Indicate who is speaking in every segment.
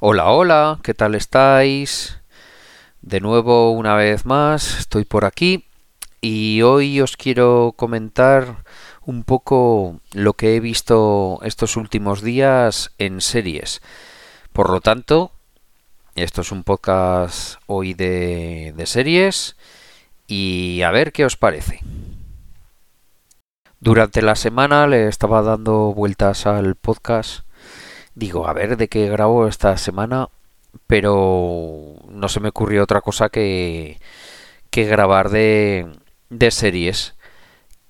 Speaker 1: Hola, hola, ¿qué tal estáis? De nuevo, una vez más, estoy por aquí y hoy os quiero comentar un poco lo que he visto estos últimos días en series. Por lo tanto, esto es un podcast hoy de, de series y a ver qué os parece. Durante la semana le estaba dando vueltas al podcast digo, a ver de qué grabo esta semana, pero no se me ocurrió otra cosa que, que grabar de, de series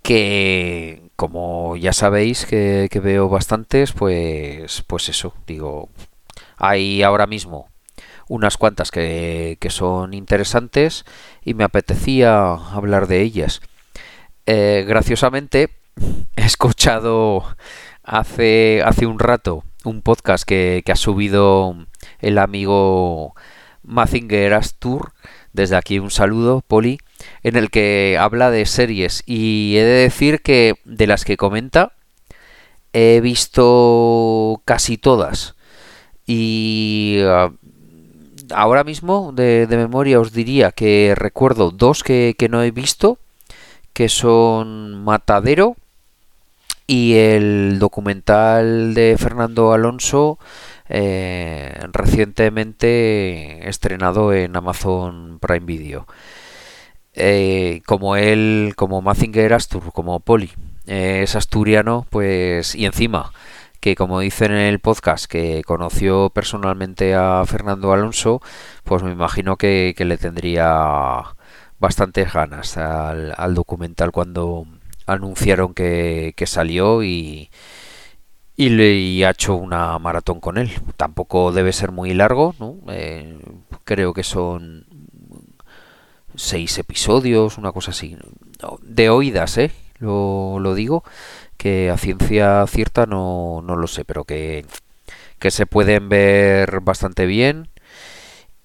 Speaker 1: que como ya sabéis que, veo bastantes, pues, pues eso, digo, hay ahora mismo unas cuantas que, que son interesantes y me apetecía hablar de ellas. Eh, graciosamente, he escuchado hace, hace un rato un podcast que, que ha subido el amigo Mazinger Astur. Desde aquí un saludo, Poli, en el que habla de series. Y he de decir que de las que comenta, he visto casi todas. Y uh, ahora mismo, de, de, memoria, os diría que recuerdo dos que, que no he visto, que son Matadero y el documental de Fernando Alonso eh, recientemente estrenado en Amazon Prime Video. Eh, como él, como Mazinger Astur, como Poli, eh, es asturiano, pues, y encima, que como dicen en el podcast, que conoció personalmente a Fernando Alonso, pues me imagino que, que le tendría bastantes ganas al, al documental cuando, anunciaron que, que salió y, y le ha hecho una maratón con él. Tampoco debe ser muy largo, ¿no? Eh, creo que son seis episodios, una cosa así. De oídas, ¿eh? Lo, lo digo, que a ciencia cierta no, no lo sé, pero que, que se pueden ver bastante bien.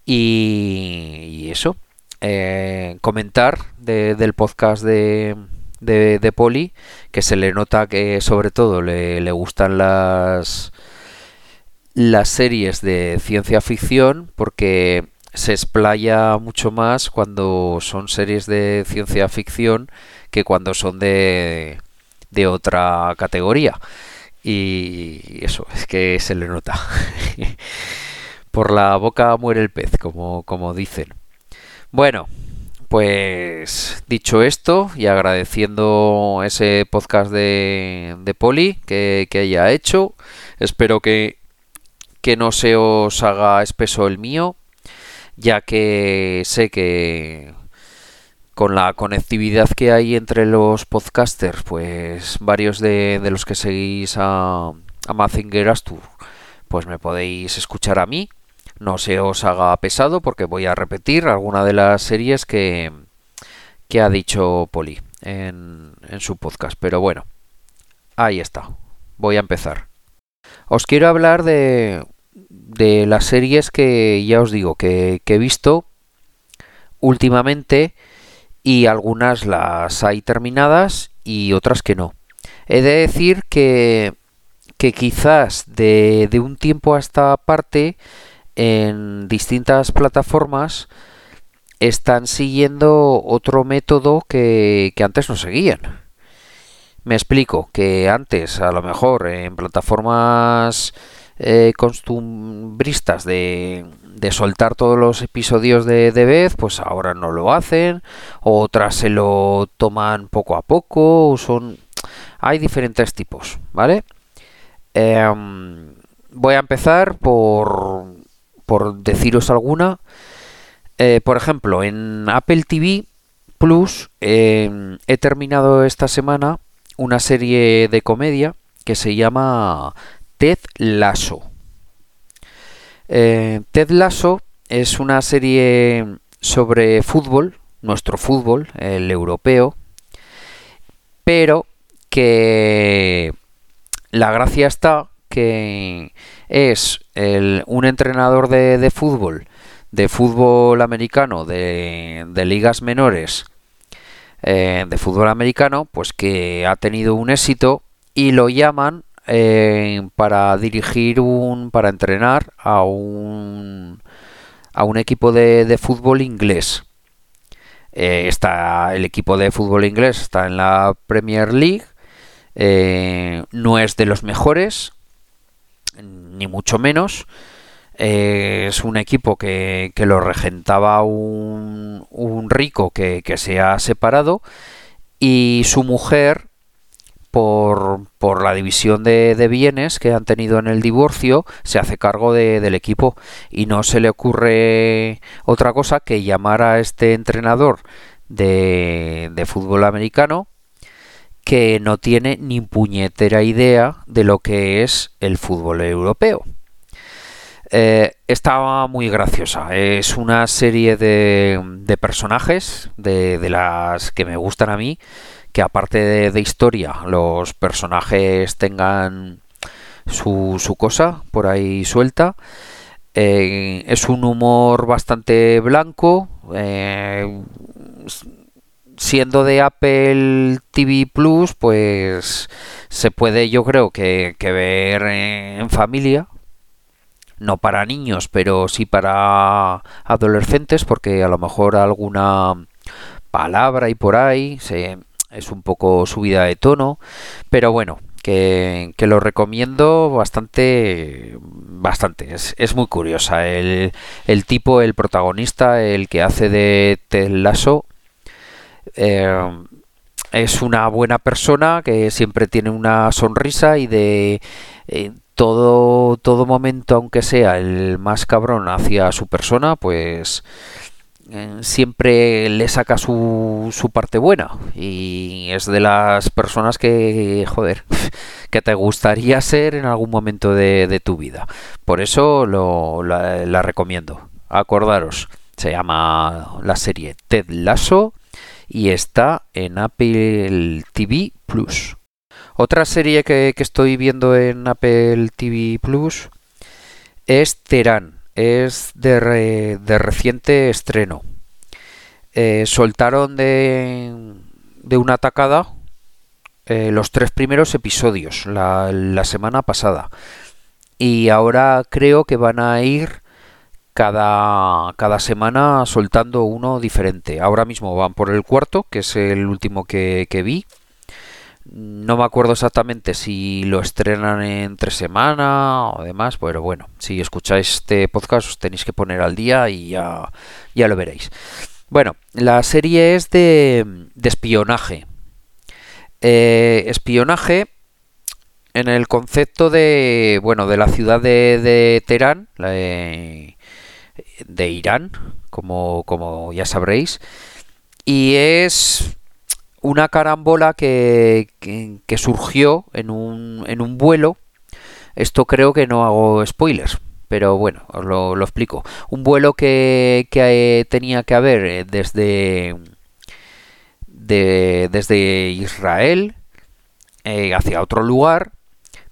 Speaker 1: Y, y eso, eh, comentar de, del podcast de, de, de, Poli, que se le nota que sobre todo le, le gustan las las series de ciencia ficción porque se explaya mucho más cuando son series de ciencia ficción que cuando son de, de otra categoría. Y eso, es que se le nota. Por la boca muere el pez, como, como dicen. Bueno, pues dicho esto y agradeciendo ese podcast de, de Poli que, que, haya hecho, espero que, que no se os haga espeso el mío, ya que sé que con la conectividad que hay entre los podcasters, pues varios de, de los que seguís a, a Mazinger Astur, pues me podéis escuchar a mí no se os haga pesado porque voy a repetir alguna de las series que, que ha dicho Poli en, en su podcast. Pero bueno, ahí está. Voy a empezar. Os quiero hablar de, de las series que ya os digo que, he visto últimamente y algunas las hay terminadas y otras que no. He de decir que, que quizás de, de un tiempo a esta parte en distintas plataformas están siguiendo otro método que, que, antes no seguían. Me explico, que antes a lo mejor en plataformas eh, costumbristas de, de, soltar todos los episodios de, de, vez, pues ahora no lo hacen, otras se lo toman poco a poco, son... Hay diferentes tipos, ¿vale? Eh, voy a empezar por por deciros alguna, eh, por ejemplo, en Apple TV Plus eh, he terminado esta semana una serie de comedia que se llama Ted Lasso. Eh, Ted Lasso es una serie sobre fútbol, nuestro fútbol, el europeo, pero que la gracia está que es el, un entrenador de, fútbol, de fútbol americano, de, ligas menores, eh, de fútbol americano, pues que ha tenido un éxito y lo llaman eh, para dirigir un, para entrenar a un, a un equipo de, fútbol inglés. Eh, está el equipo de fútbol inglés está en la Premier League. no es de los mejores, ni mucho menos. Eh, es un equipo que, que lo regentaba un, un rico que, que se ha separado y su mujer por, por la división de, bienes que han tenido en el divorcio, se hace cargo de- del equipo y no se le ocurre otra cosa que llamar a este entrenador de, de fútbol americano que no tiene ni puñetera idea de lo que es el fútbol europeo. Eh, está muy graciosa. Es una serie de, de personajes de, las que me gustan a mí, que aparte de, historia, los personajes tengan su, cosa por ahí suelta. Eh, es un humor bastante blanco. eh, siendo de Apple TV Plus, pues se puede, yo creo que, que ver en familia. No para niños, pero sí para adolescentes, porque a lo mejor alguna palabra y por ahí se, es un poco subida de tono. Pero bueno, que, que lo recomiendo bastante, bastante. Es, es muy curiosa. El, el tipo, el protagonista, el que hace de Ted Lasso, eh, es una buena persona que siempre tiene una sonrisa y de eh, todo, todo momento, aunque sea el más cabrón hacia su persona, pues eh, siempre le saca su, su parte buena y es de las personas que, joder, que te gustaría ser en algún momento de, tu vida. Por eso lo, la, la recomiendo. Acordaros, se llama la serie Ted Lasso y está en Apple TV Plus. Otra serie que, estoy viendo en Apple TV Plus es Terán. Es de, re- de reciente estreno. Eh, soltaron de, de una tacada eh, los tres primeros episodios la semana pasada. Y ahora creo que van a ir cada, cada semana soltando uno diferente. Ahora mismo van por el cuarto, que es el último que, vi. No me acuerdo exactamente si lo estrenan entre semana o demás, pero bueno, si escucháis este podcast os tenéis que poner al día y ya, ya lo veréis. Bueno, la serie es de, de espionaje. Eh, espionaje en el concepto de, bueno, de la ciudad de, de Teherán, de, Irán, como, como ya sabréis, y es una carambola que, que, que surgió en un, en un vuelo. Esto creo que no hago spoilers, pero bueno, os lo, lo explico. Un vuelo que, que eh, tenía que haber eh, desde, de- desde Israel eh, hacia otro lugar,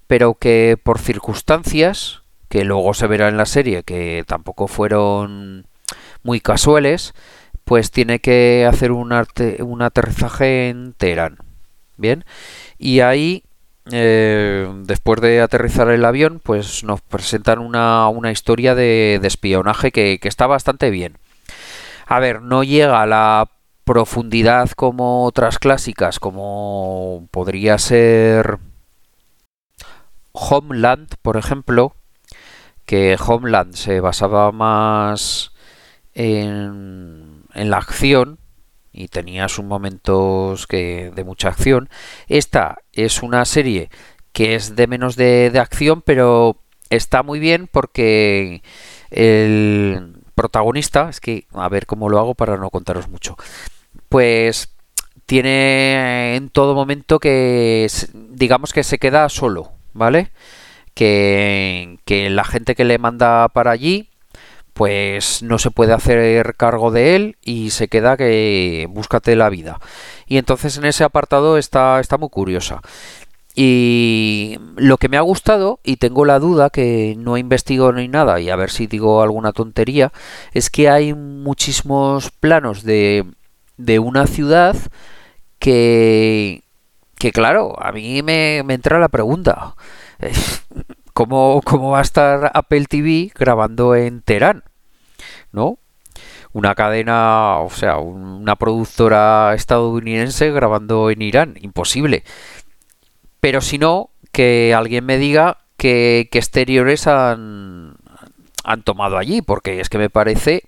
Speaker 1: pero que por circunstancias, que luego se verá en la serie, que tampoco fueron muy casuales, pues tiene que hacer un, aterrizaje en Teherán. Bien, y ahí, eh, después de aterrizar el avión, pues nos presentan una, una historia de, de espionaje que, que está bastante bien. A ver, no llega a la profundidad como otras clásicas, como podría ser Homeland, por ejemplo, que Homeland se basaba más en, la acción y tenía sus momentos que, de mucha acción. Esta es una serie que es de menos de, de acción, pero está muy bien porque el protagonista, es que a ver cómo lo hago para no contaros mucho, pues tiene en todo momento que digamos que se queda solo, ¿vale? Que, la gente que le manda para allí pues no se puede hacer cargo de él y se queda que búscate la vida. Y entonces en ese apartado está, está muy curiosa. Y lo que me ha gustado, y tengo la duda que no investigo ni nada, y a ver si digo alguna tontería, es que hay muchísimos planos de, de una ciudad que, que claro, a mí me, me entra la pregunta. ¿Cómo, ¿Cómo va a estar Apple TV grabando en Teherán? ¿No? Una cadena, o sea, una productora estadounidense grabando en Irán. Imposible. Pero si no, que alguien me diga qué exteriores han, han tomado allí, porque es que me parece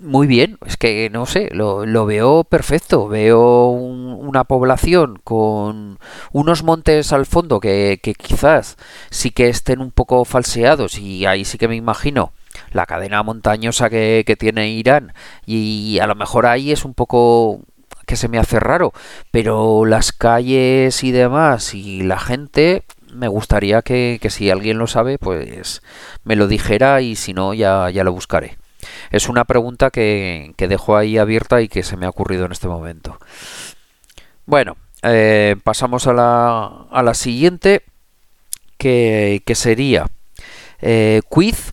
Speaker 1: muy bien, es que no sé, lo, lo veo perfecto, veo una población con unos montes al fondo que, que, quizás sí que estén un poco falseados y ahí sí que me imagino la cadena montañosa que, que tiene Irán y a lo mejor ahí es un poco que se me hace raro, pero las calles y demás y la gente me gustaría que, que si alguien lo sabe pues me lo dijera y si no ya, ya lo buscaré. Es una pregunta que, que, dejo ahí abierta y que se me ha ocurrido en este momento. Bueno, eh, pasamos a la, a la siguiente, que, que sería eh, Quiz,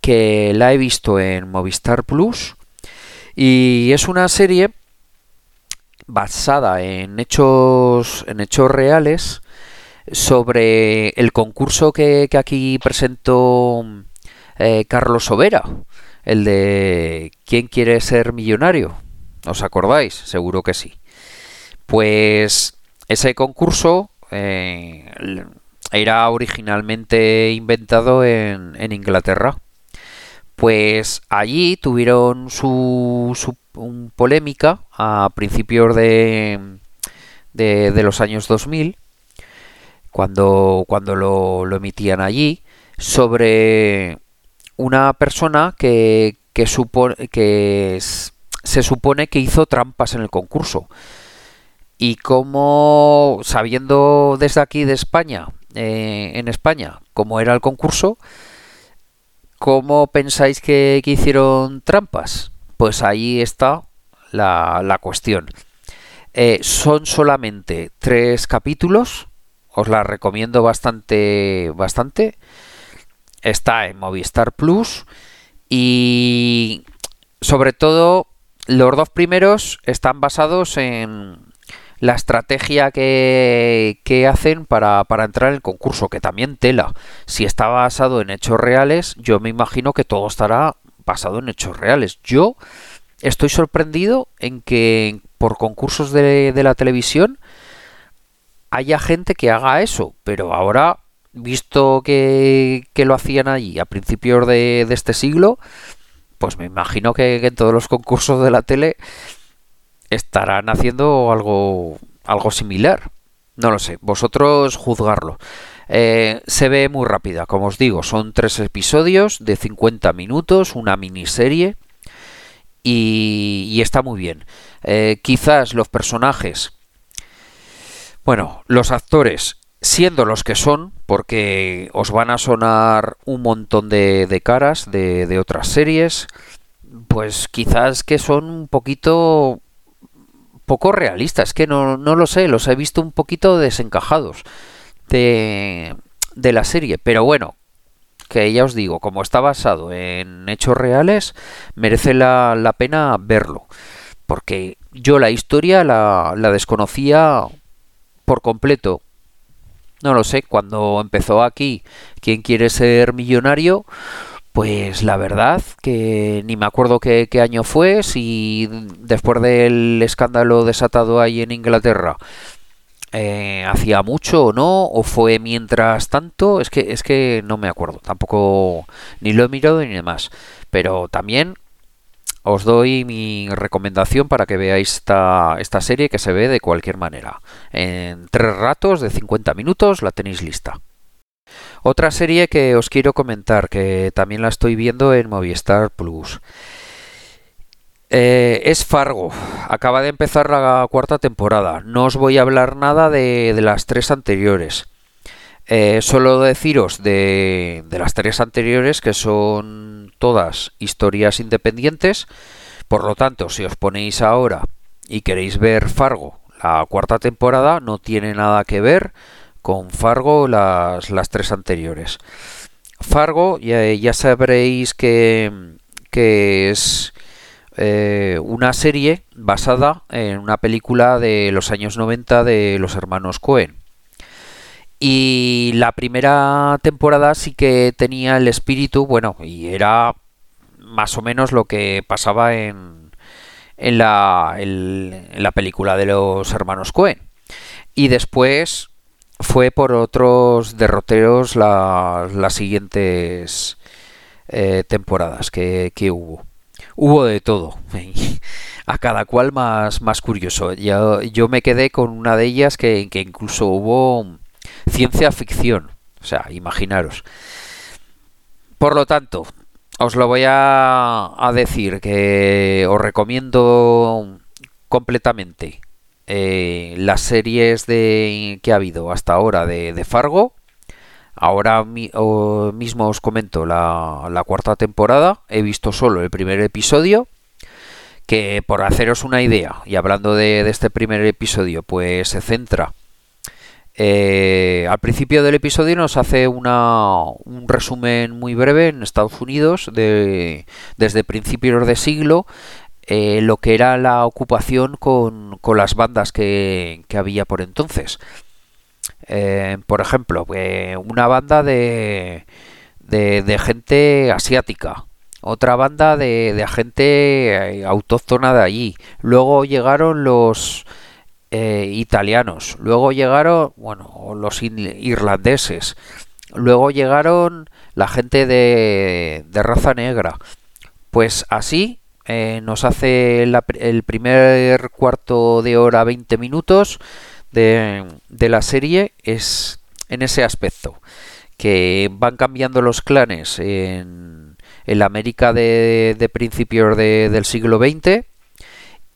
Speaker 1: que la he visto en Movistar Plus y es una serie basada en hechos en hechos reales sobre el concurso que, que aquí presentó eh, Carlos Sobera, el de ¿Quién quiere ser millonario? ¿Os acordáis? Seguro que sí. Pues ese concurso eh, era originalmente inventado en, Inglaterra. Pues allí tuvieron su, un polémica a principios de, de, los años 2000, cuando, cuando lo emitían allí, sobre una persona que, que, supone, que se supone que hizo trampas en el concurso. Y como, sabiendo desde aquí de España, eh, en España, cómo era el concurso, ¿cómo pensáis que, que hicieron trampas? Pues ahí está la, la cuestión. Eh, son solamente tres capítulos, os la recomiendo bastante, bastante está en Movistar Plus y sobre todo los dos primeros están basados en la estrategia que, que hacen para, para, entrar en el concurso, que también tela. Si está basado en hechos reales, yo me imagino que todo estará basado en hechos reales. Yo estoy sorprendido en que por concursos de, de la televisión haya gente que haga eso, pero ahora visto que, que, lo hacían allí a principios de, este siglo, pues me imagino que, que, en todos los concursos de la tele estarán haciendo algo, algo similar. No lo sé, vosotros juzgarlo. Eh, se ve muy rápida, como os digo, son tres episodios de 50 minutos, una miniserie, y, y está muy bien. Eh, quizás los personajes, bueno, los actores siendo los que son, porque os van a sonar un montón de, de caras de, de, otras series, pues quizás que son un poquito poco realistas, que no, no lo sé, los he visto un poquito desencajados de, de la serie, pero bueno, que ya os digo, como está basado en hechos reales, merece la, la pena verlo, porque yo la historia la, la desconocía por completo no lo sé, cuando empezó aquí ¿Quién quiere ser millonario? Pues la verdad que ni me acuerdo qué, año fue, si después del escándalo desatado ahí en Inglaterra eh, hacía mucho o no, o fue mientras tanto, es que, es que no me acuerdo, tampoco ni lo he mirado ni demás. Pero también os doy mi recomendación para que veáis esta, esta serie que se ve de cualquier manera. En tres ratos de 50 minutos la tenéis lista. Otra serie que os quiero comentar, que también la estoy viendo en Movistar Plus. Eh, es Fargo. Acaba de empezar la cuarta temporada. No os voy a hablar nada de, de las tres anteriores. Eh, solo deciros de, de, las tres anteriores que son todas historias independientes. Por lo tanto, si os ponéis ahora y queréis ver Fargo, la cuarta temporada no tiene nada que ver con Fargo las, las tres anteriores. Fargo, ya, ya sabréis que, que es eh, una serie basada en una película de los años 90 de los hermanos Cohen. Y la primera temporada sí que tenía el espíritu, bueno, y era más o menos lo que pasaba en, en, la, en la película de los hermanos Cohen. Y después fue por otros derroteros las siguientes eh, temporadas que, hubo. Hubo de todo. A cada cual más, más curioso. Yo, yo me quedé con una de ellas que, que incluso hubo ciencia ficción. O sea, imaginaros. Por lo tanto, os lo voy a, decir que os recomiendo completamente eh, las series de, que ha habido hasta ahora de, Fargo. Ahora mismo os comento la, cuarta temporada. He visto solo el primer episodio. Que por haceros una idea, y hablando de, este primer episodio, pues se centra. Eh, al principio del episodio nos hace una, un resumen muy breve en Estados Unidos de, desde principios de siglo eh, lo que era la ocupación con, con las bandas que, que, había por entonces. Eh, por ejemplo, una banda de, de, gente asiática, otra banda de, de gente autóctona de allí. Luego llegaron los italianos, luego llegaron, bueno, los irlandeses, luego llegaron la gente de, de raza negra. Pues así eh, nos hace el primer cuarto de hora 20 minutos de, la serie es en ese aspecto que van cambiando los clanes en, la América de, principios del siglo XX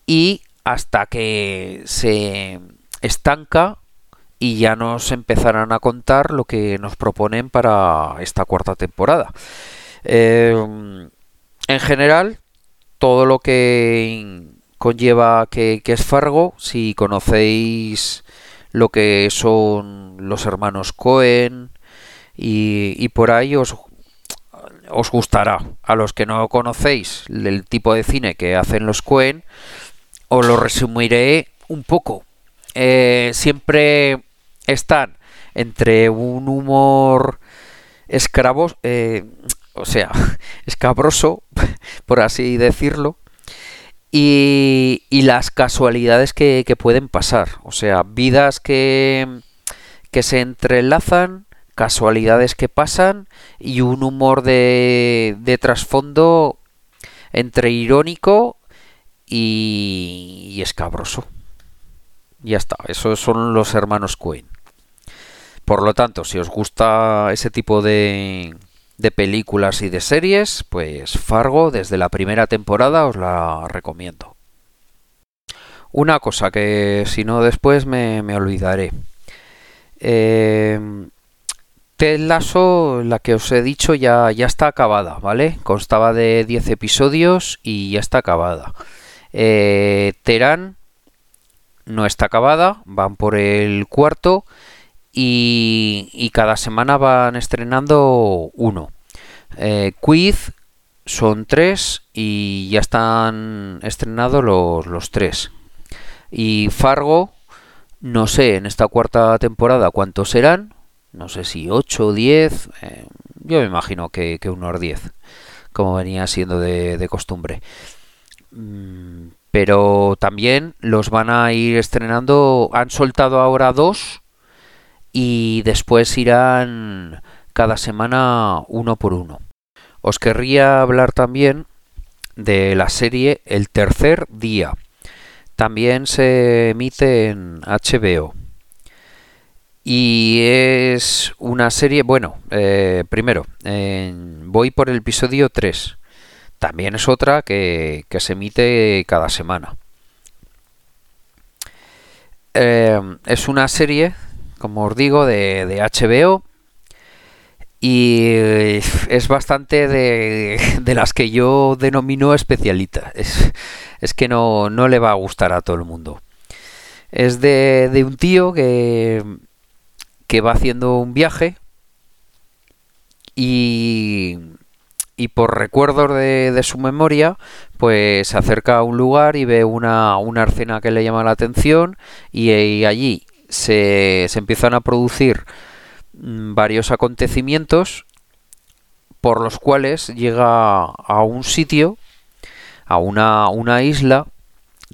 Speaker 1: y hasta que se estanca y ya nos empezarán a contar lo que nos proponen para esta cuarta temporada. Eh, en general, todo lo que conlleva que, es Fargo, si conocéis lo que son los hermanos Cohen y, por ahí os, os gustará. A los que no conocéis el tipo de cine que hacen los Cohen, os lo resumiré un poco. Eh, siempre están entre un humor escravos, eh, o sea, escabroso, por así decirlo, y, las casualidades que, pueden pasar, o sea, vidas que, que se entrelazan, casualidades que pasan y un humor de, de trasfondo entre irónico y, y escabroso. Ya está, esos son los hermanos Coen. Por lo tanto, si os gusta ese tipo de, de películas y de series, pues Fargo desde la primera temporada os la recomiendo. Una cosa que si no después me, olvidaré. Eh, Ted Lasso, la que os he dicho, ya, ya está acabada, ¿vale? Constaba de 10 episodios y ya está acabada. Eh, Terán no está acabada, van por el cuarto y, cada semana van estrenando uno. Eh, Quiz son tres y ya están estrenados los, tres. Y Fargo, no sé en esta cuarta temporada cuántos serán, no sé si 8 o 10, eh, yo me imagino que, unos 10, como venía siendo de, costumbre. Mm, pero también los van a ir estrenando, han soltado ahora dos y después irán cada semana uno por uno. Os querría hablar también de la serie El tercer día. También se emite en HBO. Y es una serie, bueno, eh, primero, voy por el episodio 3. También es otra que, se emite cada semana. Eh, es una serie como os digo, de, HBO. Y es bastante de, de, las que yo denomino especialita. Es, es que no, no, le va a gustar a todo el mundo. Es de, de un tío que, que va haciendo un viaje y, y por recuerdos de, de, su memoria, pues se acerca a un lugar y ve una, una escena que le llama la atención y allí se, se empiezan a producir mm, varios acontecimientos por los cuales llega a un sitio, a una, una isla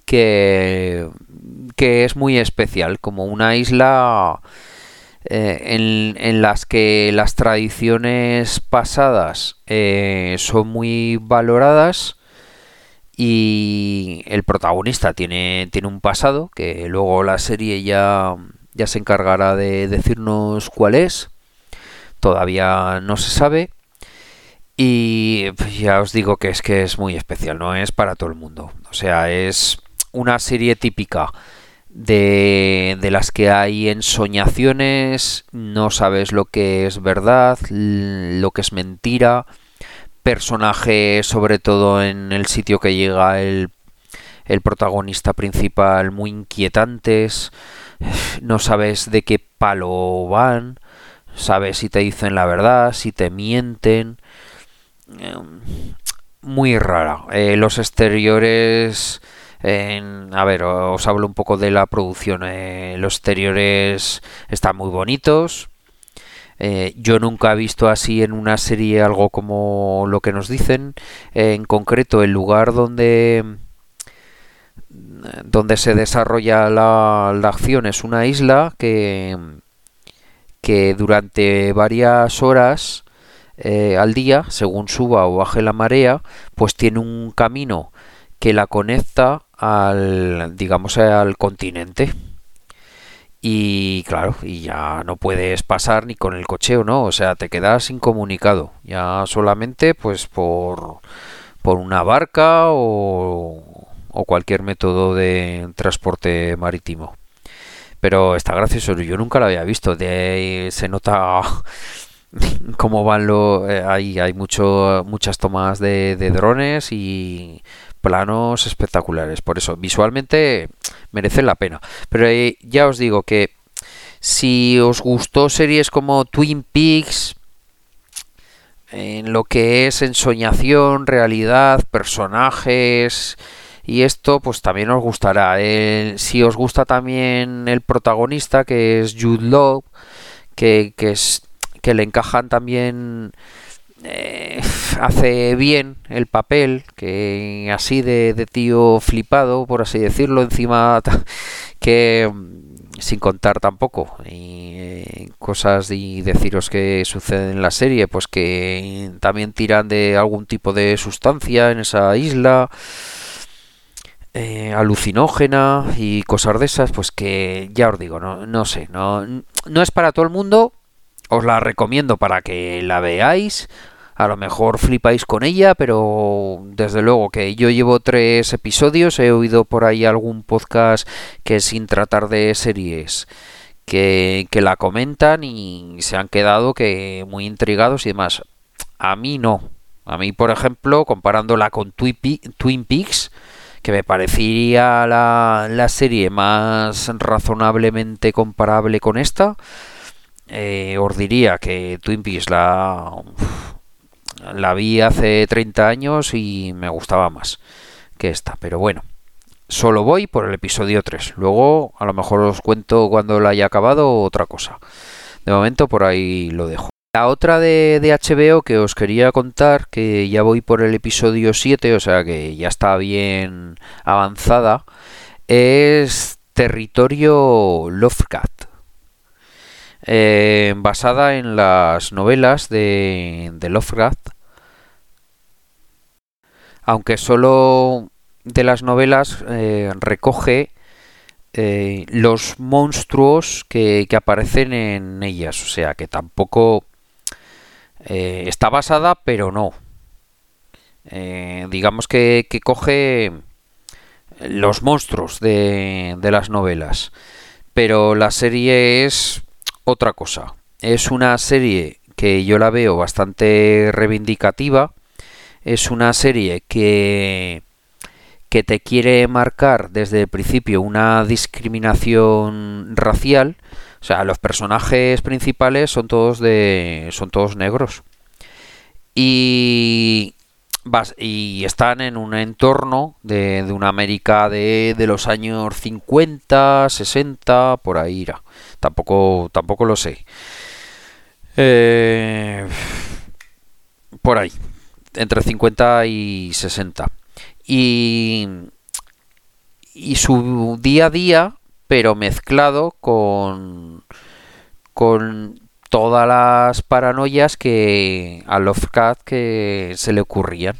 Speaker 1: que, que es muy especial, como una isla eh, en, en, las que las tradiciones pasadas eh, son muy valoradas y el protagonista tiene, tiene un pasado que luego la serie ya, ya se encargará de decirnos cuál es. Todavía no se sabe. Y pues, ya os digo que es que es muy especial, no es para todo el mundo. O sea, es una serie típica de, de las que hay ensoñaciones, no sabes lo que es verdad, lo que es mentira personaje, sobre todo en el sitio que llega el, el protagonista principal, muy inquietantes. No sabes de qué palo van, sabes si te dicen la verdad, si te mienten. Em, muy rara. Eh, los exteriores. A ver, os hablo un poco de la producción. Eh, los exteriores están muy bonitos eh, yo nunca he visto así en una serie algo como lo que nos dicen. en concreto, el lugar donde donde se desarrolla la, acción es una isla que, que durante varias horas eh, al día, según suba o baje la marea, pues tiene un camino que la conecta al, digamos, al continente y claro, y ya no puedes pasar ni con el cocheo, ¿no? O sea, te quedas incomunicado, ya solamente pues por, por una barca o, o cualquier método de transporte marítimo. Pero está gracioso, yo nunca lo había visto, de, se nota cómo van los... Eh, hay, hay mucho, muchas tomas de drones y planos espectaculares. Por eso, visualmente merece la pena. Pero eh, ya os digo que si os gustó series como Twin Peaks, en lo que es ensoñación, realidad, personajes y esto, pues también os gustará. si os gusta también el protagonista, que es Jude Law, que, que, es, que le encajan también eh, hace bien el papel, que así de, tío flipado, por así decirlo, encima que mm, sin contar tampoco y eh, cosas y deciros que suceden en la serie, pues que también tiran de algún tipo de sustancia en esa isla. Eh, alucinógena y cosas de esas, pues que ya os digo, no, no sé, no, no es para todo el mundo, os la recomiendo para que la veáis, a lo mejor flipáis con ella, pero desde luego que yo llevo tres episodios, he oído por ahí algún podcast que sin tratar de series que, que la comentan y se han quedado que muy intrigados y demás. A mí no. A mí, por ejemplo, comparándola con Twin Peaks, que me parecería la, la serie más razonablemente comparable con esta, eh, os diría que Twin Peaks la la vi hace 30 años y me gustaba más que esta, pero bueno. Solo voy por el episodio 3. Luego a lo mejor os cuento cuando la haya acabado otra cosa. De momento por ahí lo dejo. La otra de, de, HBO que os quería contar, que ya voy por el episodio 7, o sea que ya está bien avanzada, es Territorio Lovecraft. Eh, basada en las novelas de, de Lovecraft, aunque solo de las novelas eh, recoge eh, los monstruos que, aparecen en ellas, o sea que tampoco está basada, pero no. digamos que, coge los monstruos de las novelas, pero la serie es otra cosa. Es una serie que yo la veo bastante reivindicativa. Es una serie que que te quiere marcar desde el principio una discriminación racial. O sea, los personajes principales son todos de son todos negros. Y y están en un entorno de, de una América de, de, los años 50, 60, por ahí irá. Tampoco, tampoco lo sé. Eh, por ahí, entre 50 y 60. Y, y su día a día, pero mezclado con, con todas las paranoias que a Lovecraft que se le ocurrían.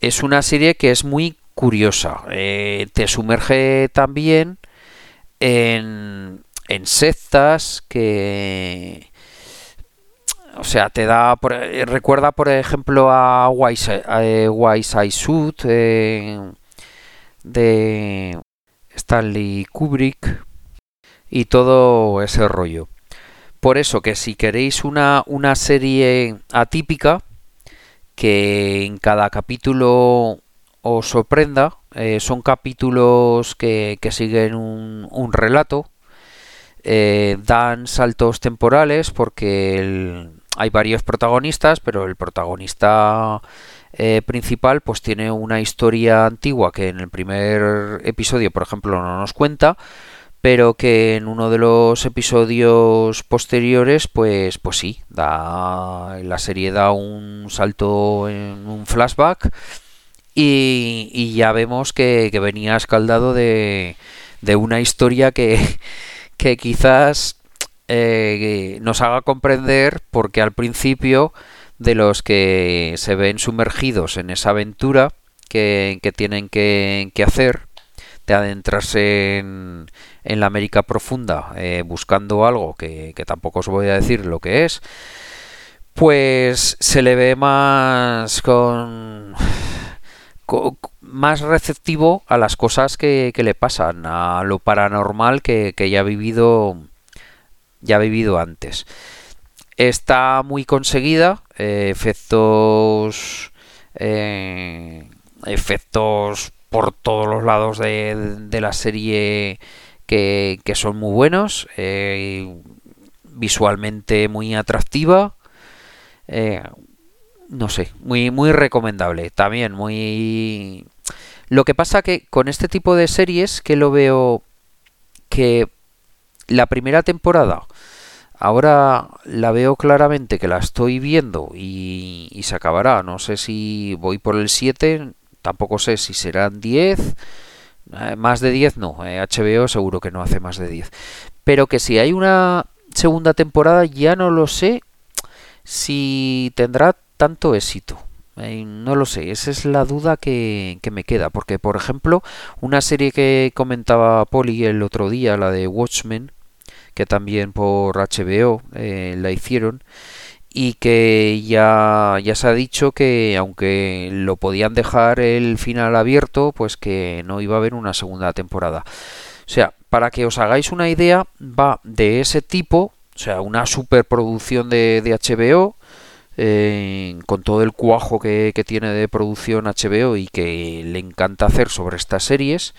Speaker 1: Es una serie que es muy curiosa. Eh, te sumerge también en, en sectas que o sea, te da recuerda por ejemplo a Wise, eh, Wise Suit eh, de Stanley Kubrick y todo ese rollo. Por eso que si queréis una, una serie atípica, que en cada capítulo os sorprenda, eh, son capítulos que, siguen un, relato, eh, dan saltos temporales porque hay varios protagonistas, pero el protagonista eh, principal pues tiene una historia antigua que en el primer episodio, por ejemplo, no nos cuenta, pero que en uno de los episodios posteriores, pues, pues sí, da, la serie da un salto en un flashback y, ya vemos que, venía escaldado de, de una historia que, quizás eh, nos haga comprender porque al principio de los que se ven sumergidos en esa aventura que, tienen que hacer, de adentrarse en, la América profunda eh, buscando algo que, tampoco os voy a decir lo que es, pues se le ve más con, más receptivo a las cosas que, le pasan, a lo paranormal que, ya ha vivido ya ha vivido antes. Está muy conseguida, eh, efectos eh, efectos por todos los lados de, de la serie que, son muy buenos, eh, visualmente muy atractiva, eh, no sé, muy, muy recomendable, también muy... Lo que pasa que con este tipo de series que lo veo que la primera temporada ahora la veo claramente que la estoy viendo y, y se acabará, no sé si voy por el 7, tampoco sé si serán 10 eh, más de 10 no, HBO eh, seguro que no hace más de 10. Pero que si hay una segunda temporada ya no lo sé si tendrá tanto éxito. Eh, no lo sé, esa es la duda que, me queda. Porque, por ejemplo, una serie que comentaba Poli el otro día, la de Watchmen, que también por HBO la hicieron, y que ya, ya se ha dicho que aunque lo podían dejar el final abierto, pues que no iba a haber una segunda temporada. O sea, para que os hagáis una idea, va de ese tipo, o sea, una superproducción de, de HBO, eh, con todo el cuajo que, tiene de producción HBO y que le encanta hacer sobre estas series.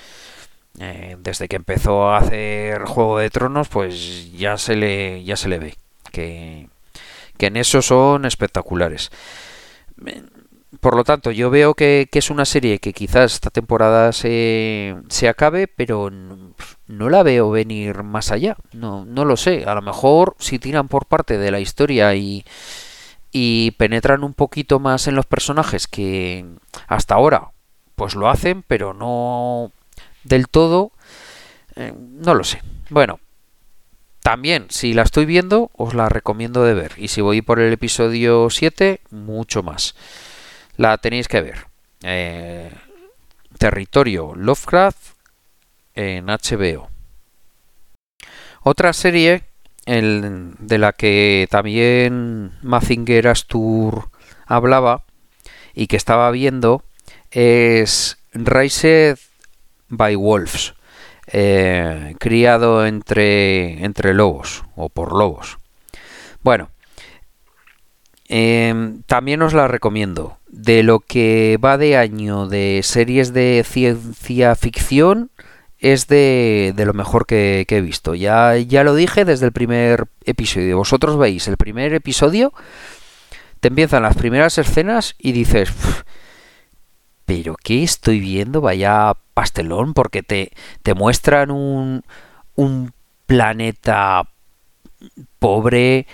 Speaker 1: Eh, desde que empezó a hacer Juego de Tronos, pues ya se le, ya se le ve que, que en eso son espectaculares. Por lo tanto, yo veo que, es una serie que quizás esta temporada se, se acabe, pero no, la veo venir más allá. No, no lo sé. A lo mejor si tiran por parte de la historia y, y penetran un poquito más en los personajes que hasta ahora pues lo hacen, pero no del todo. Eh, no lo sé. Bueno, también, si la estoy viendo, os la recomiendo de ver. Y si voy por el episodio 7, mucho más. La tenéis que ver. Eh, Territorio Lovecraft en HBO. Otra serie de la que también Mazinger Astur hablaba y que estaba viendo es Raised by Wolves eh, criado entre, entre lobos o por lobos. Bueno, em, también os la recomiendo. De lo que va de año de series de ciencia ficción, es de, de lo mejor que, he visto. Ya, ya lo dije desde el primer episodio. Vosotros veis el primer episodio, te empiezan las primeras escenas y dices, pero ¿qué estoy viendo? Vaya pastelón, porque te, te muestran un, un planeta pobre,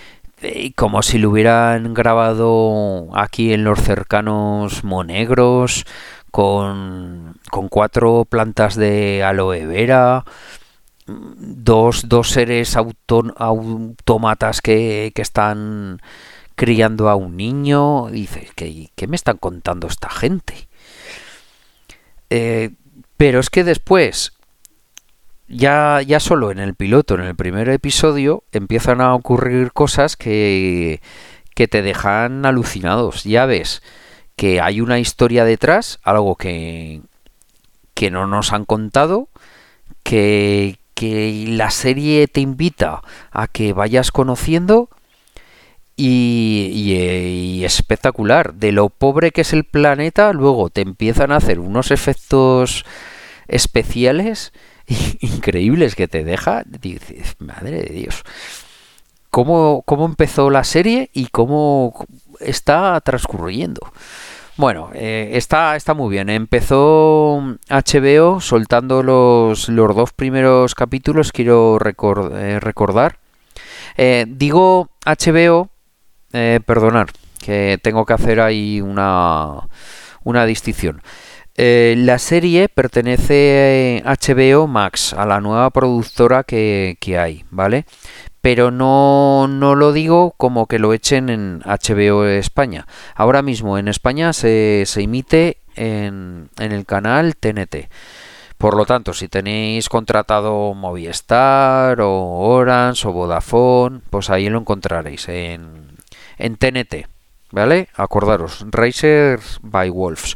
Speaker 1: como si lo hubieran grabado aquí en los cercanos Monegros, con, con cuatro plantas de aloe vera, dos, dos seres autómatas que, que, están criando a un niño. dice, ¿qué, ¿qué, me están contando esta gente? Eh, pero es que después, ya, ya solo en el piloto, en el primer episodio, empiezan a ocurrir cosas que, que te dejan alucinados. Ya ves que hay una historia detrás, algo que, que no nos han contado, que, que la serie te invita a que vayas conociendo y, y, espectacular. De lo pobre que es el planeta, luego te empiezan a hacer unos efectos especiales increíbles que te deja. Dices, madre de Dios. ¿Cómo, ¿Cómo empezó la serie y cómo está transcurriendo? Bueno, eh, está, está muy bien. Empezó HBO soltando los, los dos primeros capítulos, quiero eh, recordar. Eh, digo HBO, perdonar, que tengo que hacer ahí una, una distinción. la serie pertenece a HBO Max, a la nueva productora que, que hay, ¿vale? pero no, no lo digo como que lo echen en HBO España. Ahora mismo en España se, se emite en, en el canal TNT. Por lo tanto, si tenéis contratado Movistar o Orange o Vodafone, pues ahí lo encontraréis en, en TNT. ¿Vale? Acordaros, Racers by Wolves.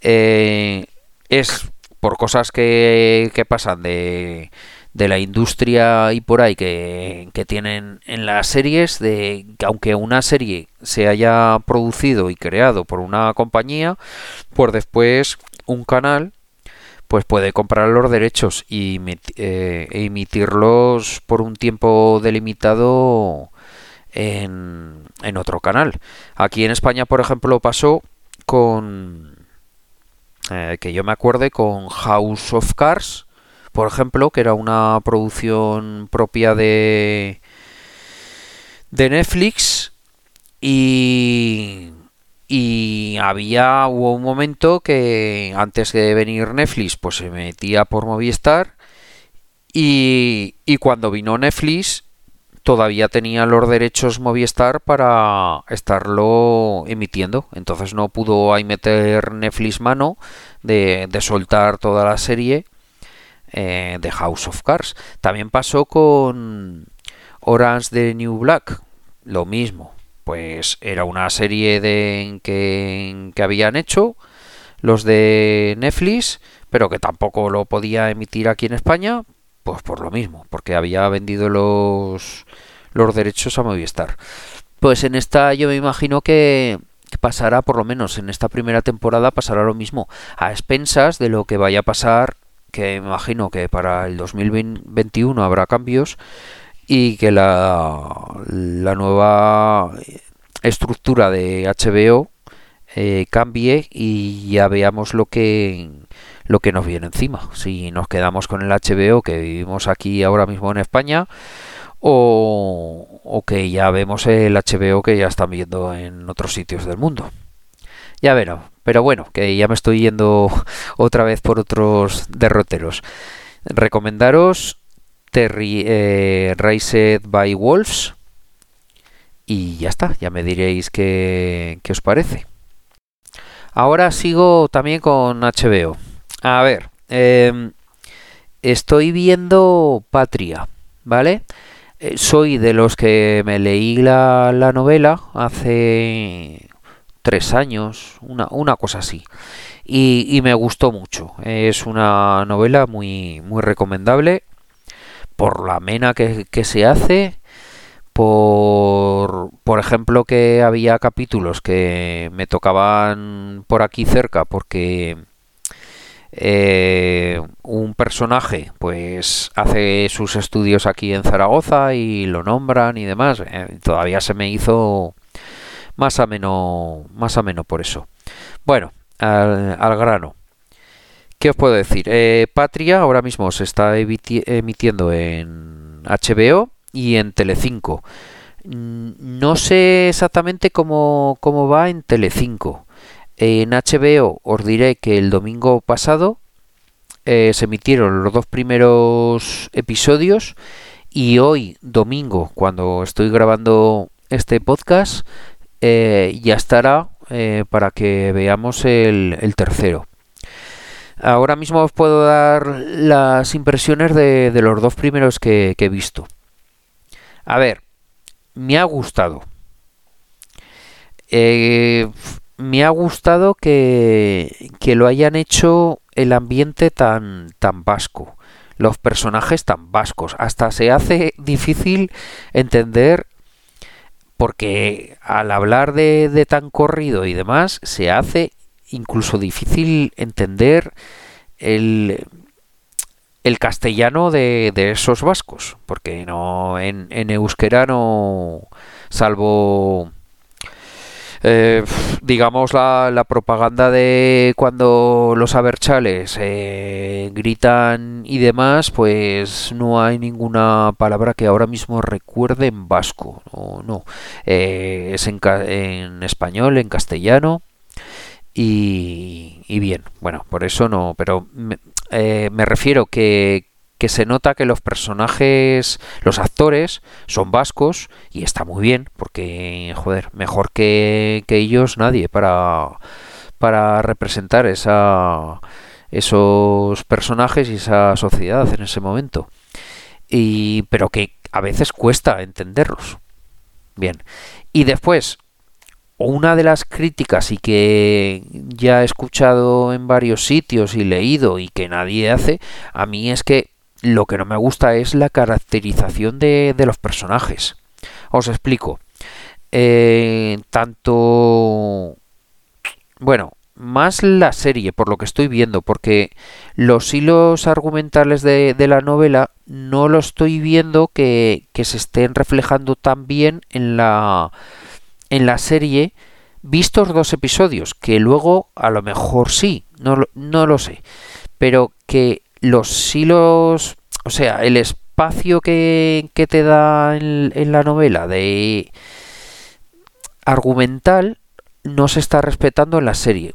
Speaker 1: Eh, es por cosas que, que pasan de de la industria y por ahí que, tienen en las series, de que aunque una serie se haya producido y creado por una compañía, pues después un canal pues puede comprar los derechos y eh, emitirlos por un tiempo delimitado en, otro canal. Aquí en España, por ejemplo, pasó con eh, que yo me acuerde con House of Cards por ejemplo, que era una producción propia de, de Netflix y, y había hubo un momento que antes de venir Netflix pues se metía por Movistar y, y cuando vino Netflix todavía tenía los derechos Movistar para estarlo emitiendo. Entonces no pudo ahí meter Netflix mano de, soltar toda la serie eh, de House of Cards. También pasó con Orange de New Black, lo mismo. Pues era una serie de que, que habían hecho los de Netflix, pero que tampoco lo podía emitir aquí en España, pues por lo mismo, porque había vendido los, los derechos a Movistar. Pues en esta yo me imagino que, pasará, por lo menos en esta primera temporada, pasará lo mismo, a expensas de lo que vaya a pasar que me imagino que para el 2021 habrá cambios y que la, la nueva estructura de HBO eh, cambie y ya veamos lo que lo que nos viene encima si nos quedamos con el HBO que vivimos aquí ahora mismo en España o, o que ya vemos el HBO que ya están viendo en otros sitios del mundo ya veremos. Pero bueno, que ya me estoy yendo otra vez por otros derroteros. Recomendaros Terry eh, Raised by Wolves. Y ya está, ya me diréis qué, qué os parece. Ahora sigo también con HBO. A ver, em, estoy viendo Patria, ¿vale? Eh, soy de los que me leí la, la novela hace tres años, una, una cosa así. Y, me gustó mucho. Es una novela muy, muy recomendable por la mena que, se hace, por, por ejemplo que había capítulos que me tocaban por aquí cerca porque eh, un personaje pues hace sus estudios aquí en Zaragoza y lo nombran y demás. Eh, todavía se me hizo más ameno, más ameno por eso. Bueno, al, grano. ¿Qué os puedo decir? Eh, Patria ahora mismo se está emitiendo en HBO y en Telecinco. No sé exactamente cómo, cómo va en Telecinco. En HBO os diré que el domingo pasado eh, se emitieron los dos primeros episodios y hoy domingo, cuando estoy grabando este podcast, eh, ya estará eh, para que veamos el, el, tercero. Ahora mismo os puedo dar las impresiones de, los dos primeros que, que he visto. A ver, me ha gustado. Eh, me ha gustado que, que, lo hayan hecho el ambiente tan, tan vasco, los personajes tan vascos. Hasta se hace difícil entender porque al hablar de, de tan corrido y demás, se hace incluso difícil entender el, el castellano de, de, esos vascos, porque no en, en euskera no, salvo eh, digamos la, la, propaganda de cuando los aberchales eh, gritan y demás, pues no hay ninguna palabra que ahora mismo recuerde en vasco, no, no. Eh, es en, en español, en castellano. Y, y, bien, bueno, por eso no, pero me, eh, me refiero que, que se nota que los personajes, los actores, son vascos y está muy bien, porque, joder, mejor que, ellos nadie para, para representar esa, esos personajes y esa sociedad en ese momento. Y, pero que a veces cuesta entenderlos. Bien. Y después, una de las críticas y que ya he escuchado en varios sitios y leído y que nadie hace, a mí es que lo que no me gusta es la caracterización de, de los personajes. Os explico. Eh, tanto... Bueno, más la serie, por lo que estoy viendo, porque los hilos argumentales de, de la novela no lo estoy viendo que, que se estén reflejando tan bien en la en la serie vistos dos episodios, que luego a lo mejor sí, no, no lo sé, pero que los hilos, o sea, el espacio que, que te da en, la novela de argumental no se está respetando en la serie.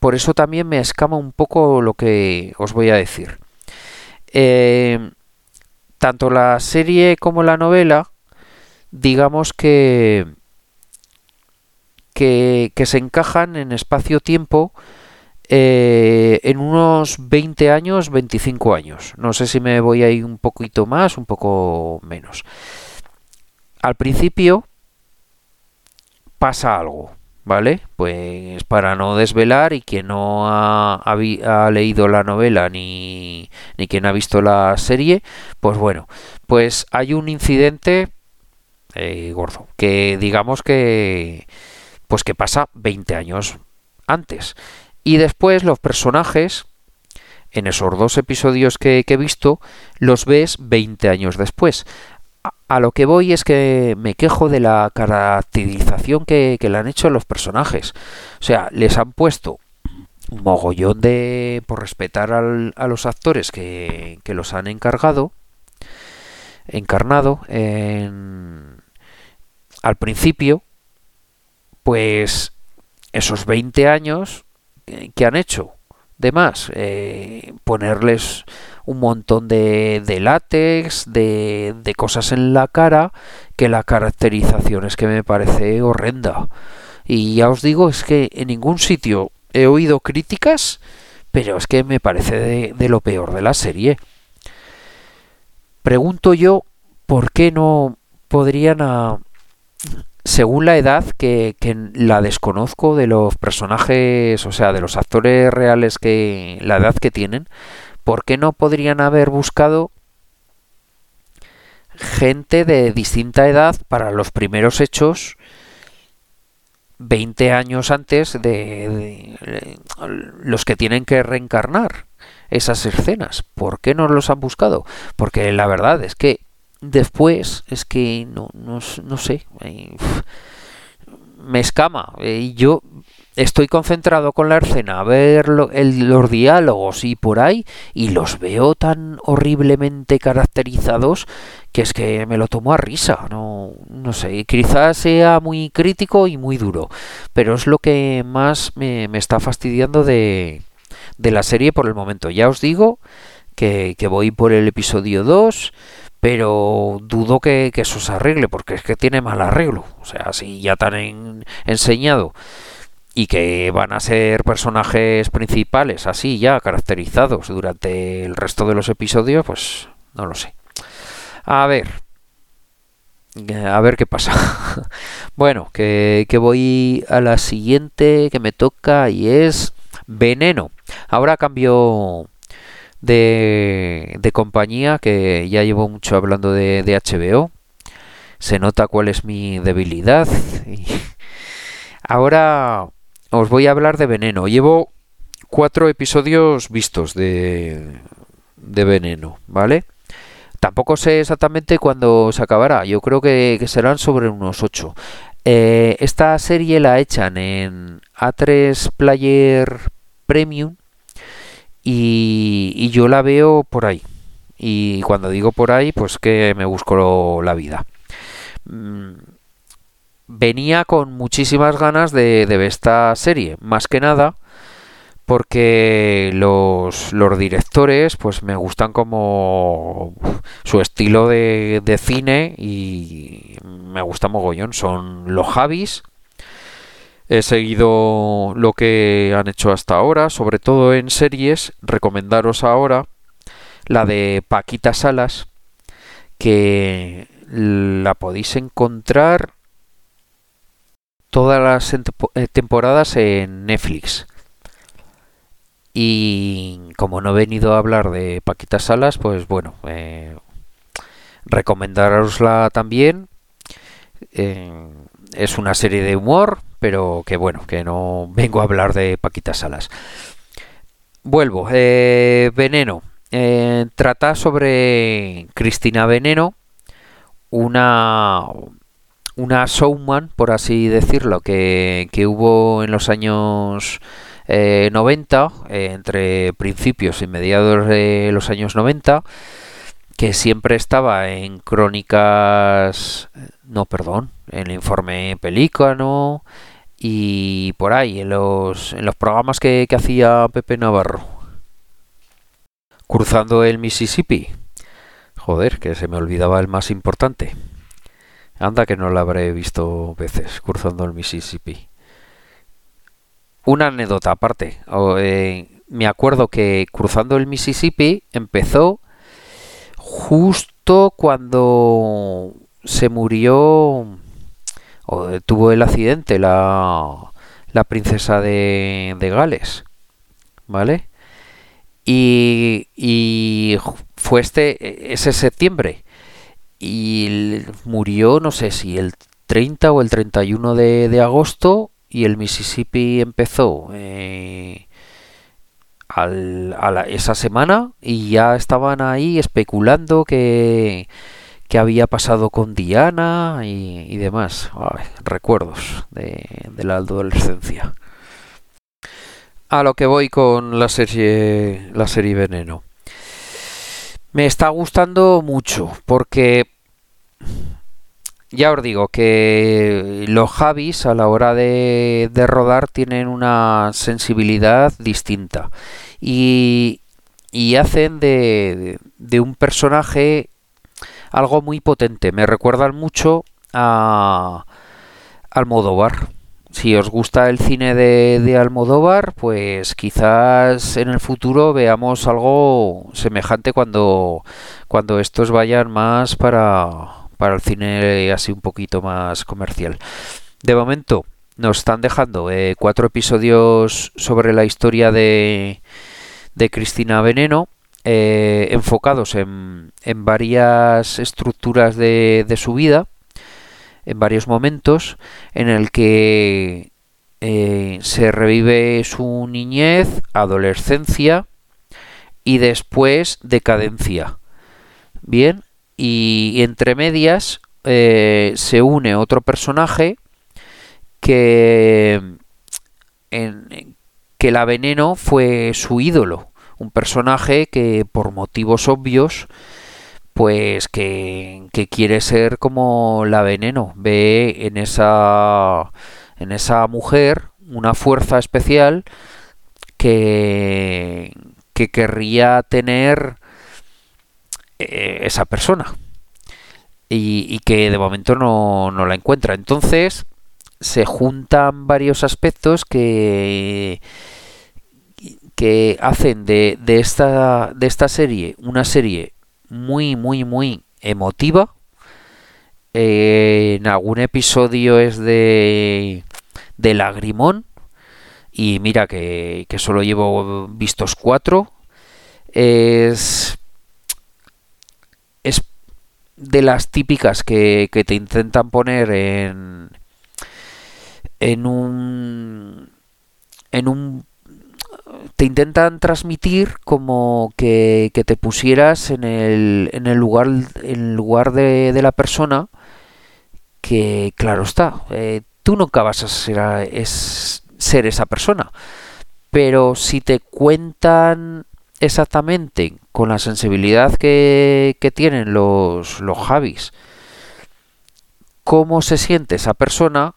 Speaker 1: Por eso también me escama un poco lo que os voy a decir. Eh, tanto la serie como la novela, digamos que que, que se encajan en espacio-tiempo eh, en unos 20 años, 25 años. No sé si me voy a ir un poquito más, un poco menos. Al principio pasa algo, ¿vale? Pues para no desvelar y quien no ha, ha, leído la novela ni, ni quien ha visto la serie, pues bueno, pues hay un incidente eh, gordo, que digamos que pues que pasa 20 años antes. Y después los personajes, en esos dos episodios que, he visto, los ves 20 años después. A, a, lo que voy es que me quejo de la caracterización que, le han hecho los personajes. O sea, les han puesto un mogollón de... por respetar a los actores que, que los han encargado, encarnado en, al principio, pues esos 20 años que han hecho de más eh, ponerles un montón de, de látex de, de, cosas en la cara que la caracterización es que me parece horrenda. Y ya os digo es que en ningún sitio he oído críticas pero es que me parece de, de lo peor de la serie. Pregunto yo por qué no podrían a, según la edad que, la desconozco de los personajes, o sea, de los actores reales que la edad que tienen, ¿por qué no podrían haber buscado gente de distinta edad para los primeros hechos 20 años antes de los que tienen que reencarnar esas escenas? ¿Por qué no los han buscado? Porque la verdad es que después es que no, no, no sé, eh, me escama. Eh, yo estoy concentrado con la escena a ver los diálogos y por ahí y los veo tan horriblemente caracterizados que es que me lo tomo a risa no no sé quizás sea muy crítico y muy duro pero es lo que más me, me está fastidiando de, de la serie por el momento ya os digo que, que voy por el episodio 2 pero dudo que, eso se arregle porque es que tiene mal arreglo. O sea si ya tan enseñado y que van a ser personajes principales así ya caracterizados durante el resto de los episodios pues no lo sé. A ver. A ver qué pasa. Bueno que, que voy a la siguiente que me toca y es veneno. Ahora cambio de, compañía que ya llevo mucho hablando de, HBO. Se nota cuál es mi debilidad. Ahora os voy a hablar de Veneno. Llevo cuatro episodios vistos de, de Veneno, ¿vale? Tampoco sé exactamente cuándo se acabará. Yo creo que, serán sobre unos ocho. Eh, esta serie la echan en A3 Player Premium y, yo la veo por ahí. Y cuando digo por ahí, pues que me busco la vida. Mm, venía con muchísimas ganas de, ver esta serie, más que nada porque los, los, directores pues me gustan como su estilo de, de, cine y me gusta mogollón. Son los Javis He seguido lo que han hecho hasta ahora, sobre todo en series. Recomendaros ahora la de Paquita Salas, que la podéis encontrar todas las eh, temporadas en Netflix. Y como no he venido a hablar de Paquita Salas, pues bueno, eh, recomendarosla también. Eh, es una serie de humor, pero que bueno, que no vengo a hablar de Paquita Salas. Vuelvo, eh, Veneno. Eh, trata sobre Cristina Veneno, una, una showman, por así decirlo, que, que hubo en los años 90, eh, entre principios y mediados de los años 90, que siempre estaba en crónicas, no, perdón, en el informe Pelícano, y por ahí, en los, en los programas que, que hacía Pepe Navarro. Cruzando el Mississippi. Joder, que se me olvidaba el más importante. Anda que no lo habré visto veces, cruzando el Mississippi. Una anécdota aparte. Eh, me acuerdo que cruzando el Mississippi empezó justo cuando se murió tuvo el accidente la, la princesa de, de Gales, ¿vale? Y, y fue este, ese septiembre. Y murió, no sé si el 30 o el 31 de, de agosto y el Mississippi empezó eh, a esa semana y ya estaban ahí especulando que qué había pasado con Diana y, demás. recuerdos de, la adolescencia. A lo que voy con la serie, la serie Veneno. Me está gustando mucho porque ya os digo que los Javis a la hora de, de rodar tienen una sensibilidad distinta y, y hacen de, de un personaje algo muy potente. Me recuerdan mucho a Almodóvar. Si os gusta el cine de, de, Almodóvar, pues quizás en el futuro veamos algo semejante cuando, cuando estos vayan más para, para el cine así un poquito más comercial. De momento nos están dejando eh, cuatro episodios sobre la historia de, de Cristina Veneno eh, enfocados en, en, varias estructuras de, de, su vida, en varios momentos, en el que eh, se revive su niñez, adolescencia y después decadencia. Bien, y, entre medias eh, se une otro personaje que en, que la Veneno fue su ídolo, un personaje que por motivos obvios pues que, que, quiere ser como la veneno. Ve en esa en esa mujer una fuerza especial que, que querría tener eh, esa persona y, que de momento no, la encuentra entonces se juntan varios aspectos que que hacen de, de, esta, de esta serie una serie muy, muy, muy emotiva. En algún episodio es de, de lagrimón. Y mira que, que solo llevo vistos cuatro. Es de las típicas que, que te intentan poner en, en un en un te intentan transmitir como que, te pusieras en el, en el lugar, en lugar de, la persona que, claro está, eh, tú nunca vas a ser, es, ser esa persona. Pero si te cuentan exactamente con la sensibilidad que, tienen los, los Javis, cómo se siente esa persona,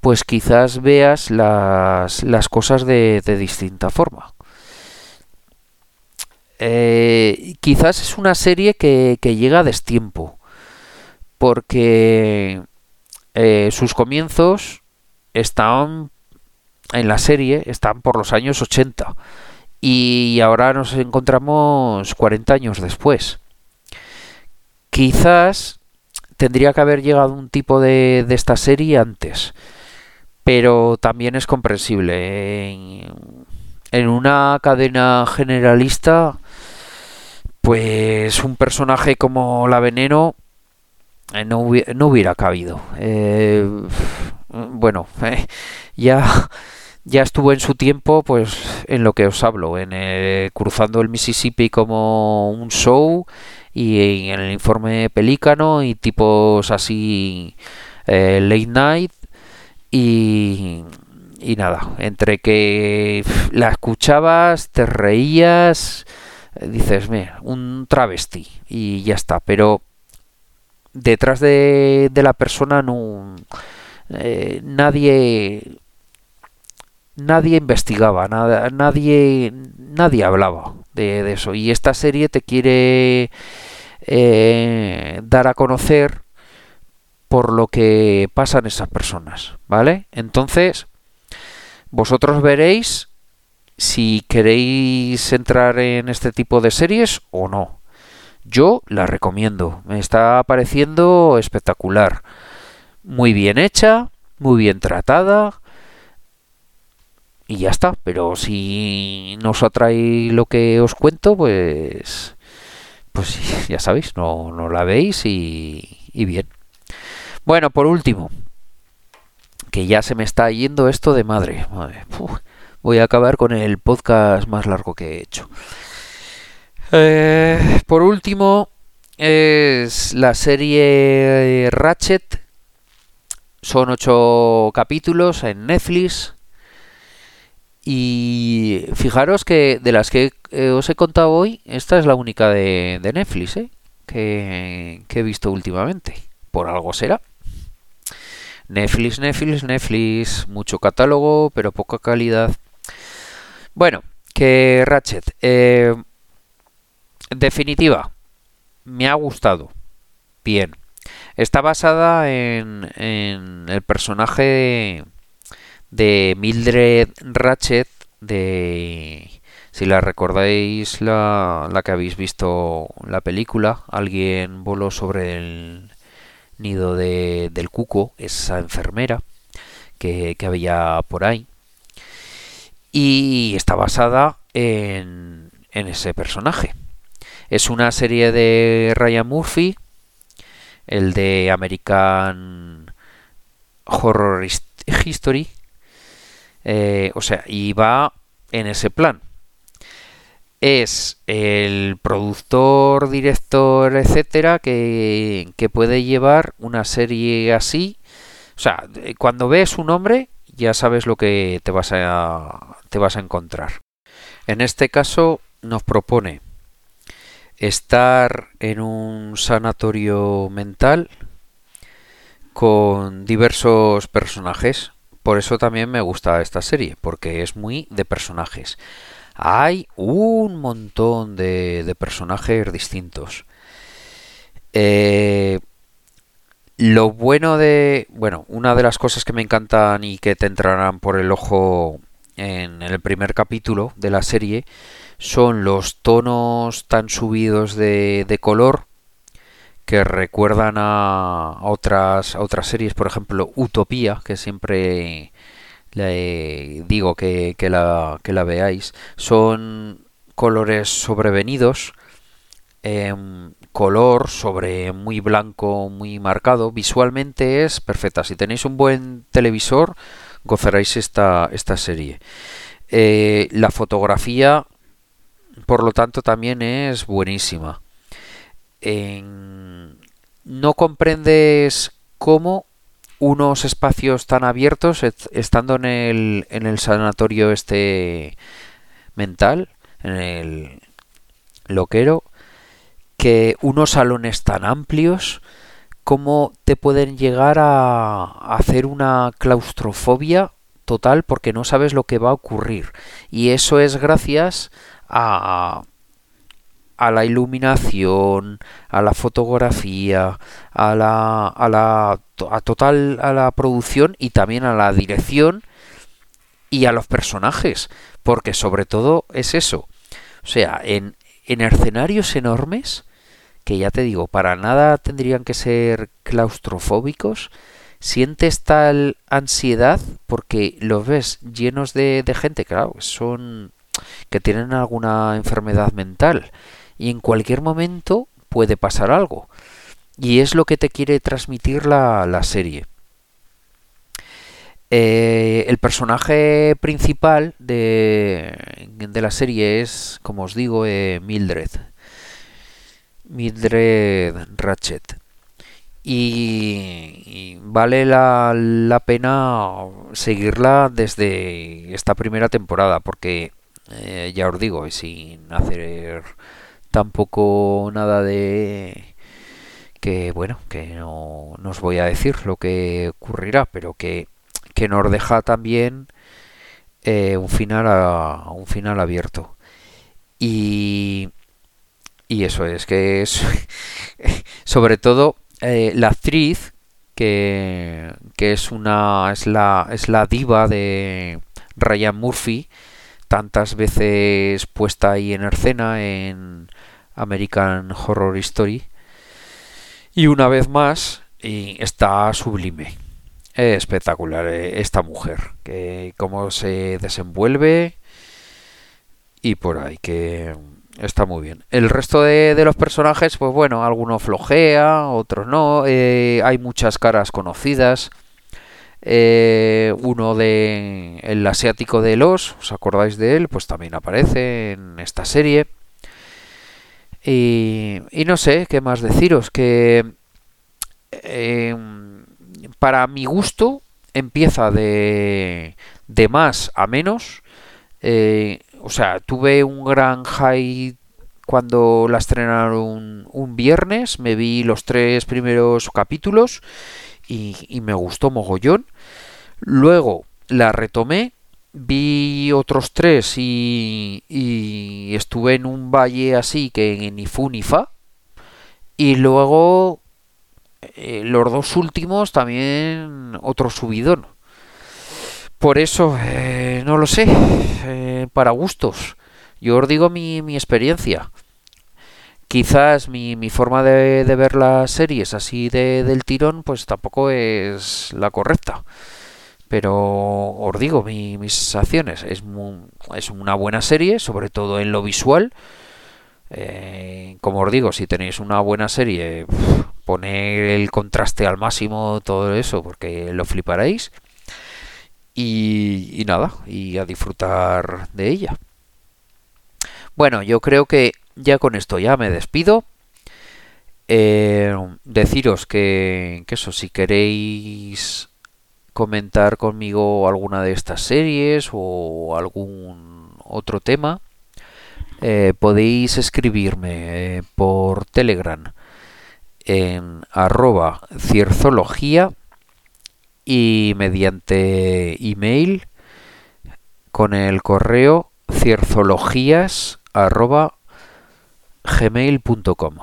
Speaker 1: pues quizás veas las, las cosas de, de, distinta forma. Eh, quizás es una serie que, que llega a destiempo, porque eh, sus comienzos están en la serie, están por los años 80, y ahora nos encontramos 40 años después. Quizás tendría que haber llegado un tipo de, de esta serie antes pero también es comprensible. En, una cadena generalista, pues un personaje como la Veneno eh, no, hubiera, cabido. Eh, bueno, eh, ya ya estuvo en su tiempo, pues en lo que os hablo, en cruzando el Mississippi como un show y en el informe Pelícano y tipos así late night y, y nada, entre que la escuchabas, te reías, dices, mira, un travesti y ya está, pero detrás de, de la persona no eh, nadie nadie investigaba nada, nadie nadie hablaba de, eso y esta serie te quiere eh, dar a conocer por lo que pasan esas personas, ¿vale? Entonces, vosotros veréis si queréis entrar en este tipo de series o no. Yo la recomiendo, me está pareciendo espectacular. Muy bien hecha, muy bien tratada. Y ya está, pero si no os atrae lo que os cuento, pues pues ya sabéis, no, no la veis y, y bien. Bueno, por último, que ya se me está yendo esto de madre. voy a acabar con el podcast más largo que he hecho. Eh, por último, es la serie Ratchet. Son ocho capítulos en Netflix. Y fijaros que de las que eh, os he contado hoy, esta es la única de, Netflix ¿eh? que he visto últimamente. Por algo será. Netflix, Netflix, Netflix, mucho catálogo, pero poca calidad. Bueno, que Ratchet, eh, definitiva, me ha gustado. Bien. Está basada en, en el personaje de Mildred Ratchet, de si la recordáis la, la que habéis visto la película, alguien voló sobre el nido de, del cuco, esa enfermera que, había por ahí. Y está basada en, en ese personaje. Es una serie de Ryan Murphy, el de American Horror History. Eh, o sea, y va en ese plan es el productor, director, etcétera, que, puede llevar una serie así. O sea, cuando ves su nombre, ya sabes lo que te vas a, te vas a encontrar. En este caso nos propone estar en un sanatorio mental con diversos personajes. Por eso también me gusta esta serie, porque es muy de personajes. Hay un montón de, personajes distintos. Eh, lo bueno de... Bueno, una de las cosas que me encantan y que te entrarán por el ojo en el primer capítulo de la serie son los tonos tan subidos de, de color que recuerdan a otras, otras series, por ejemplo Utopía, que siempre le digo que, la, que la veáis. Son colores sobrevenidos, em, color sobre muy blanco, muy marcado. Visualmente es perfecta. Si tenéis un buen televisor, gozaréis esta, esta serie. Eh, la fotografía, por lo tanto, también es buenísima no comprendes cómo unos espacios tan abiertos, estando en el, en el sanatorio este mental, en el loquero, que unos salones tan amplios, cómo te pueden llegar a hacer una claustrofobia total porque no sabes lo que va a ocurrir. Y eso es gracias a a la iluminación, a la fotografía, a la, a la a total a la producción y también a la dirección y a los personajes, porque sobre todo es eso. O sea, en, en escenarios enormes, que ya te digo, para nada tendrían que ser claustrofóbicos, sientes tal ansiedad porque los ves llenos de, de gente, claro, son que tienen alguna enfermedad mental y en cualquier momento puede pasar algo. Y es lo que te quiere transmitir la, serie. Eh, el personaje principal de, de, la serie es, como os digo, eh, Mildred. Mildred Ratchet. Y, vale la, la, pena seguirla desde esta primera temporada, porque eh, ya os digo, sin hacer tampoco nada de que bueno que no, os voy a decir lo que ocurrirá pero que, que nos deja también eh, un final a, un final abierto. Y y eso es que es sobre todo eh, la actriz que, que es una es la es la diva de Ryan Murphy tantas veces puesta ahí en escena en American Horror Story. Y una vez más, está sublime. Es espectacular eh, esta mujer, que cómo se desenvuelve y por ahí, que está muy bien. El resto de, los personajes, pues bueno, algunos flojea, otros no. Eh, hay muchas caras conocidas. Eh, uno de el asiático de los, ¿os acordáis de él? Pues también aparece en esta serie. Y, no sé qué más deciros, que em, para mi gusto empieza de, de más a menos. Eh, o sea, tuve un gran high cuando la estrenaron un viernes, me vi los tres primeros capítulos y, me gustó mogollón. Luego la retomé vi otros tres y, y, estuve en un valle así que ni fu ni fa. Y luego eh, los dos últimos también otro subidón. Por eso, eh, no lo sé, eh, para gustos. Yo os digo mi, mi experiencia. Quizás mi, mi forma de, ver las series así de, del tirón, pues tampoco es la correcta pero os digo, mis sensaciones es, es una buena serie, sobre todo en lo visual. Eh, como os digo, si tenéis una buena serie, poner el contraste al máximo, todo eso, porque lo fliparéis. Y, nada, y a disfrutar de ella. Bueno, yo creo que ya con esto ya me despido. Eh, deciros que, eso, si queréis comentar conmigo alguna de estas series o algún otro tema, eh, podéis escribirme eh, por Telegram en arroba cierzología y mediante email con el correo cierzologías gmail.com.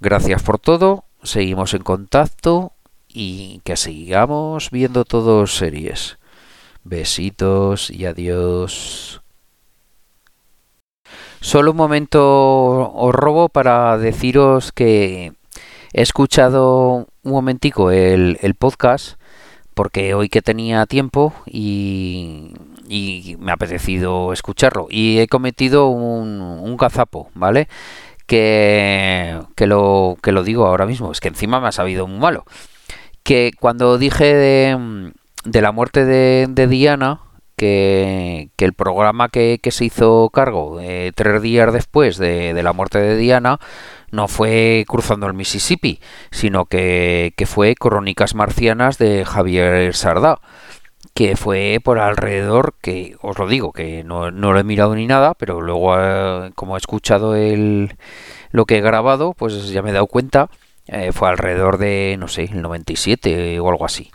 Speaker 1: Gracias por todo, seguimos en contacto y que sigamos viendo todos series. Besitos y adiós. Solo un momento os robo para deciros que he escuchado un momentico el, el podcast porque hoy que tenía tiempo y, y, me ha apetecido escucharlo y he cometido un, un gazapo, ¿vale? Que, que, lo, que lo digo ahora mismo, es que encima me ha sabido muy malo. Que cuando dije de, de la muerte de, Diana, que, que, el programa que, que se hizo cargo eh, tres días después de, de, la muerte de Diana no fue Cruzando el Mississippi, sino que, que fue Crónicas Marcianas de Javier Sardá, que fue por alrededor, que os lo digo, que no, no lo he mirado ni nada, pero luego eh, como he escuchado el, lo que he grabado, pues ya me he dado cuenta, eh, fue alrededor de, no sé, el 97 o algo así.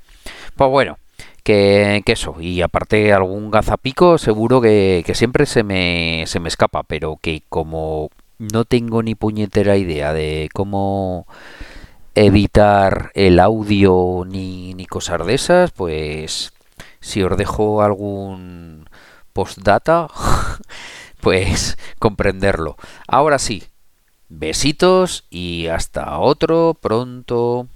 Speaker 1: Pues bueno, que, que, eso, y aparte algún gazapico seguro que, que, siempre se me, se me escapa, pero que como no tengo ni puñetera idea de cómo editar el audio ni, ni cosas de esas, pues si os dejo algún postdata, pues comprenderlo. Ahora sí, besitos y hasta otro pronto.